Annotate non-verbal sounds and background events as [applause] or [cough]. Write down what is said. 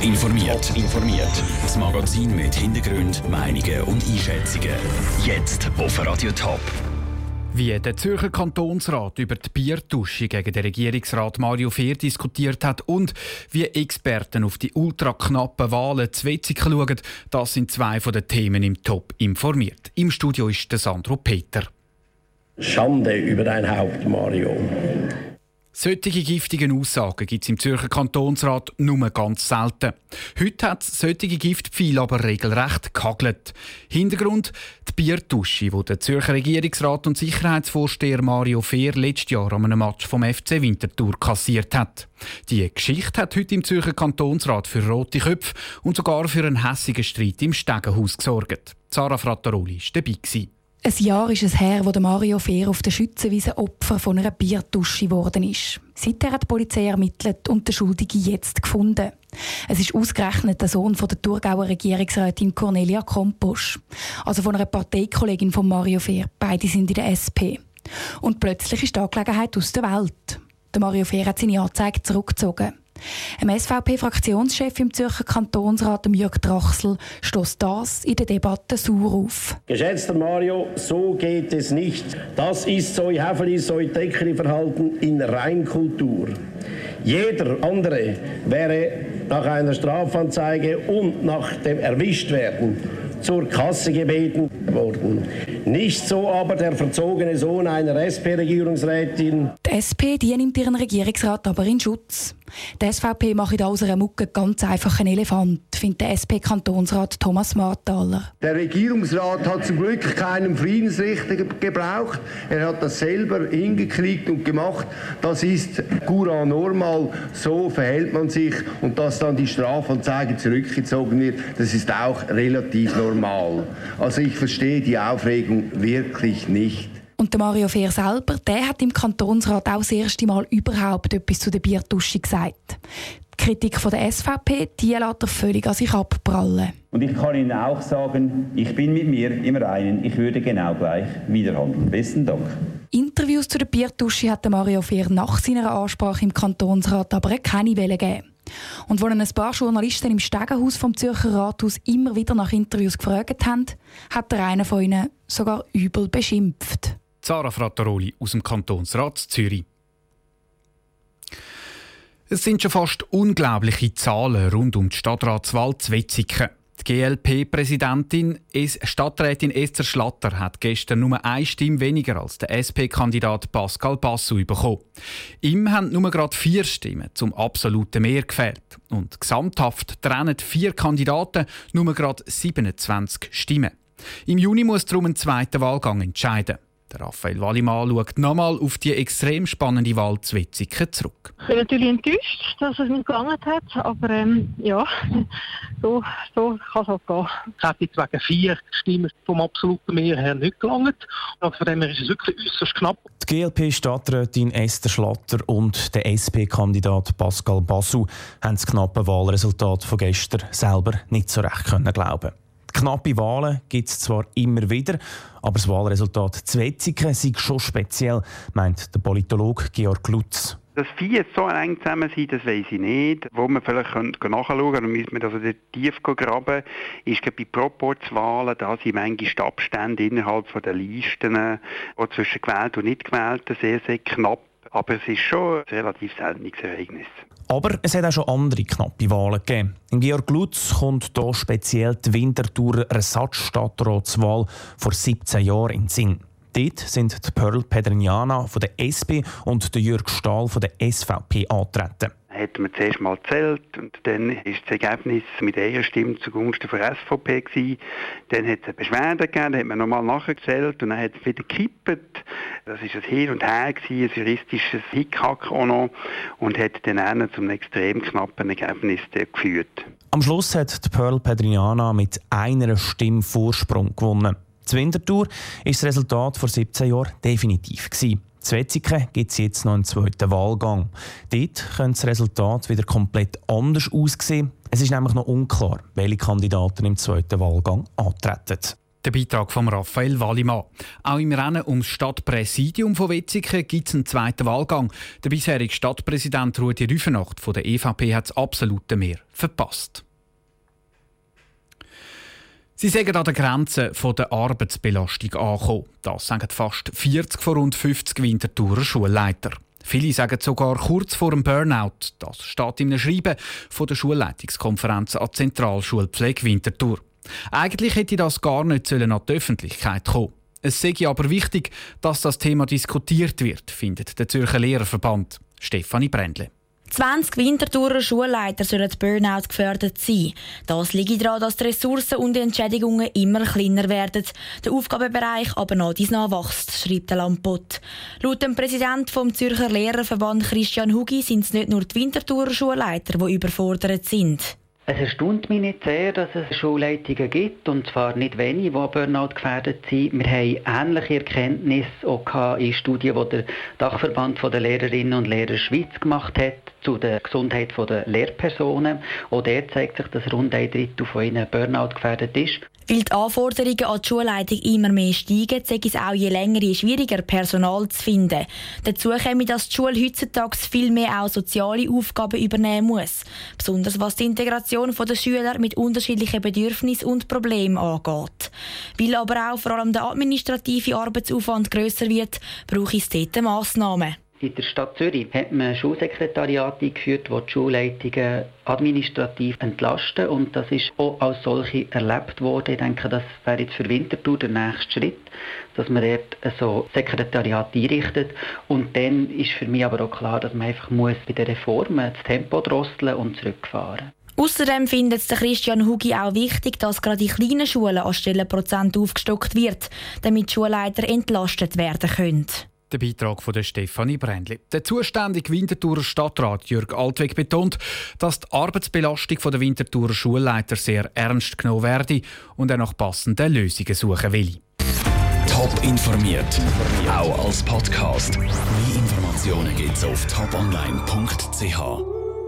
Top informiert. informiert. Das Magazin mit Hintergrund, Meinungen und Einschätzungen. Jetzt auf Radio Top. Wie der Zürcher Kantonsrat über die Biertusche gegen den Regierungsrat Mario Fehr diskutiert hat und wie Experten auf die ultraknappen Wahlen zu Wetzikon schauen, das sind zwei von den Themen im Top informiert. Im Studio ist der Sandro Peter. Schande über dein Haupt, Mario. Solche giftigen Aussagen gibt es im Zürcher Kantonsrat nur ganz selten. Heute hat solche Giftpfeile aber regelrecht gehagelt. Hintergrund die Biertusche, die der Zürcher Regierungsrat und Sicherheitsvorsteher Mario Fehr letztes Jahr an einem Match vom FC Winterthur kassiert hat. Die Geschichte hat heute im Zürcher Kantonsrat für rote Köpfe und sogar für einen hässigen Streit im Stegenhaus gesorgt. Sarah Frattaroli war dabei. Ein Jahr ist es her, wo Mario Fehr auf der Schützenwiese Opfer von einer Biertusche geworden ist. Seither hat die Polizei ermittelt und den Schuldigen jetzt gefunden. Es ist ausgerechnet der Sohn von der Thurgauer Regierungsrätin Cornelia Komposch, also von einer Parteikollegin von Mario Fehr. Beide sind in der SP. Und plötzlich ist die Angelegenheit aus der Welt. Der Mario Fehr hat seine Anzeige zurückgezogen. Ein SVP-Fraktionschef im Zürcher Kantonsrat, Jörg Drachsel, stößt das in der Debatte sauer auf. Geschätzter Mario, so geht es nicht. Das ist so Häfeli, so Verhalten in Reinkultur. Jeder andere wäre nach einer Strafanzeige und nach dem Erwischtwerden zur Kasse gebeten worden. Nicht so aber der verzogene Sohn einer SP-Regierungsrätin. Die SP die nimmt ihren Regierungsrat aber in Schutz. Die SVP macht aus einer Mucke ganz einfach einen Elefant, findet der SP-Kantonsrat Thomas Marthaler. Der Regierungsrat hat zum Glück keinen Friedensrichter gebraucht. Er hat das selber hingekriegt und gemacht. Das ist cura normal. So verhält man sich. Und dass dann die Strafanzeige zurückgezogen wird, das ist auch relativ normal. Also ich verstehe die Aufregung wirklich nicht. Und der Mario Fehr selber, der hat im Kantonsrat auch das erste Mal überhaupt etwas zu der Biertusche gesagt. Die Kritik von der SVP, die lässt er völlig an sich abprallen. Und ich kann Ihnen auch sagen, ich bin mit mir im Reinen. Ich würde genau gleich wieder handeln. Besten Dank. Interviews zu der Biertusche hat Mario Fehr nach seiner Ansprache im Kantonsrat aber keine Welle gegeben. Und als ein paar Journalisten im Stegenhaus vom Zürcher Rathaus immer wieder nach Interviews gefragt haben, hat der eine von ihnen sogar übel beschimpft. Sarah Frattaroli aus dem Kantonsrat Zürich. Es sind schon fast unglaubliche Zahlen rund um die Stadtratswahl zu Wetzikon. Die GLP-Präsidentin, Stadträtin Esther Schlatter, hat gestern nur eine Stimme weniger als der SP-Kandidat Pascal Bassou bekommen. Ihm haben nur gerade vier Stimmen zum absoluten Mehr gefehlt. Und gesamthaft trennen vier Kandidaten nur gerade 27 Stimmen. Im Juni muss darum ein zweiter Wahlgang entscheiden. Der Raphael Wallimann schaut nochmal auf die extrem spannende Wahl zu Wetzigen zurück. Ich bin natürlich enttäuscht, dass es nicht gegangen hat, aber ähm, ja, [laughs] so, so kann es auch gehen. Es hat jetzt wegen vier Stimmen vom absoluten Mehr her nicht gelangt. Und von dem her ist es wirklich äußerst knapp. Die GLP-Stadträtin Esther Schlatter und der SP-Kandidat Pascal Bassou haben das knappe Wahlresultat von gestern selber nicht so recht können glauben. Knappe Wahlen gibt es zwar immer wieder, aber das Wahlresultat zu Wetzigen sei schon speziell, meint der Politologe Georg Lutz. Dass vier jetzt so eng zusammen sind, das weiß ich nicht. Wo man vielleicht nachschauen könnte, müsste man also tief graben, ist bei Proporzwahlen, da sind manchmal Abstände innerhalb der Listen, die zwischen gewählt und nicht gewählten sehr, sehr knapp. Aber es ist schon ein relativ seltenes Ereignis. Aber es hat auch schon andere knappe Wahlen gegeben. In Georg Lutz kommt hier speziell die Winterthur Ersatzstadtratswahl vor 17 Jahren in den Sinn. Dort sind die Pearl Pedrignana von der SP und der Jürg Stahl von der SVP angetreten hat man zuerst mal zählt und dann ist das Ergebnis mit einer Stimme zugunsten der SVP gewesen. Dann hat es eine Beschwerde gegeben, dann hat man nochmal nachgezählt und dann hat es wieder gekippt. Das ist ein Hin und Her gewesen, ein juristisches Hickhack auch noch und hat dann auch zum extrem knappen Ergebnis geführt. Am Schluss hat die Pearl Pedriana mit einer Stimme Vorsprung gewonnen. Zu Winterthur ist das Resultat vor 17 Jahren definitiv gewesen. Zu Wetzikon gibt es jetzt noch einen zweiten Wahlgang. Dort könnte das Resultat wieder komplett anders aussehen. Es ist nämlich noch unklar, welche Kandidaten im zweiten Wahlgang antreten. Der Beitrag von Raphael Wallimann. Auch im Rennen ums Stadtpräsidium von Wetzikon gibt es einen zweiten Wahlgang. Der bisherige Stadtpräsident Rudi Rüfenacht von der EVP hat das absolute Mehr verpasst. Sie sagen an der Grenze der Arbeitsbelastung angekommen. Das sagen fast 40 von rund 50 Winterthurer Schulleiter. Viele sagen sogar kurz vor dem Burnout. Das steht in einem Schreiben von der Schulleitungskonferenz an Zentralschulpflege Winterthur. Eigentlich hätte das gar nicht an die Öffentlichkeit kommen Es sei aber wichtig, dass das Thema diskutiert wird, findet der Zürcher Lehrerverband. Stefanie Brändle. 20 Winterthurer Schulleiter sollen Burnout gefördert sein. Das liegt daran, dass die Ressourcen und die Entschädigungen immer kleiner werden, der Aufgabenbereich aber noch dies wächst, schreibt der Lampot. Laut dem Präsidenten vom Zürcher Lehrerverband Christian Hugi sind es nicht nur die Winterthurer Schulleiter, die überfordert sind. Es erstaunt mich nicht sehr, dass es Schulleitungen gibt, und zwar nicht wenige, die Burnout gefährdet sind. Wir haben ähnliche Erkenntnisse auch in Studien, die der Dachverband der Lehrerinnen und Lehrer Schweiz gemacht hat zu der Gesundheit der Lehrpersonen. Auch der zeigt sich, dass rund ein Drittel von ihnen Burnout gefährdet ist. Weil die Anforderungen an die Schulleitung immer mehr steigen, zeigt es auch je länger je schwieriger, Personal zu finden. Dazu kommt, dass die Schule heutzutage viel mehr auch soziale Aufgaben übernehmen muss. Besonders was die Integration der Schüler mit unterschiedlichen Bedürfnissen und Problemen angeht. Weil aber auch vor allem der administrative Arbeitsaufwand grösser wird, brauche es dort Massnahmen. In der Stadt Zürich hat man Schulsekretariate eingeführt, die die Schulleitungen administrativ entlasten und das ist auch als solche erlebt worden. Ich denke, das wäre jetzt für Winterthur der nächste Schritt, dass man dort so Sekretariat einrichtet und dann ist für mich aber auch klar, dass man einfach muss bei den Reformen das Tempo drosseln und zurückfahren Außerdem findet Christian Hugi auch wichtig, dass gerade in kleinen Schulen an Stellenprozent aufgestockt wird, damit Schulleiter entlastet werden können. Der Beitrag von Stefanie Brändli. Der zuständige Winterthurer Stadtrat Jörg Altweg betont, dass die Arbeitsbelastung der Winterthurer Schulleiter sehr ernst genommen werde und er nach passenden Lösungen suchen will. Top informiert, auch als Podcast. Mehr Informationen gibt es auf toponline.ch.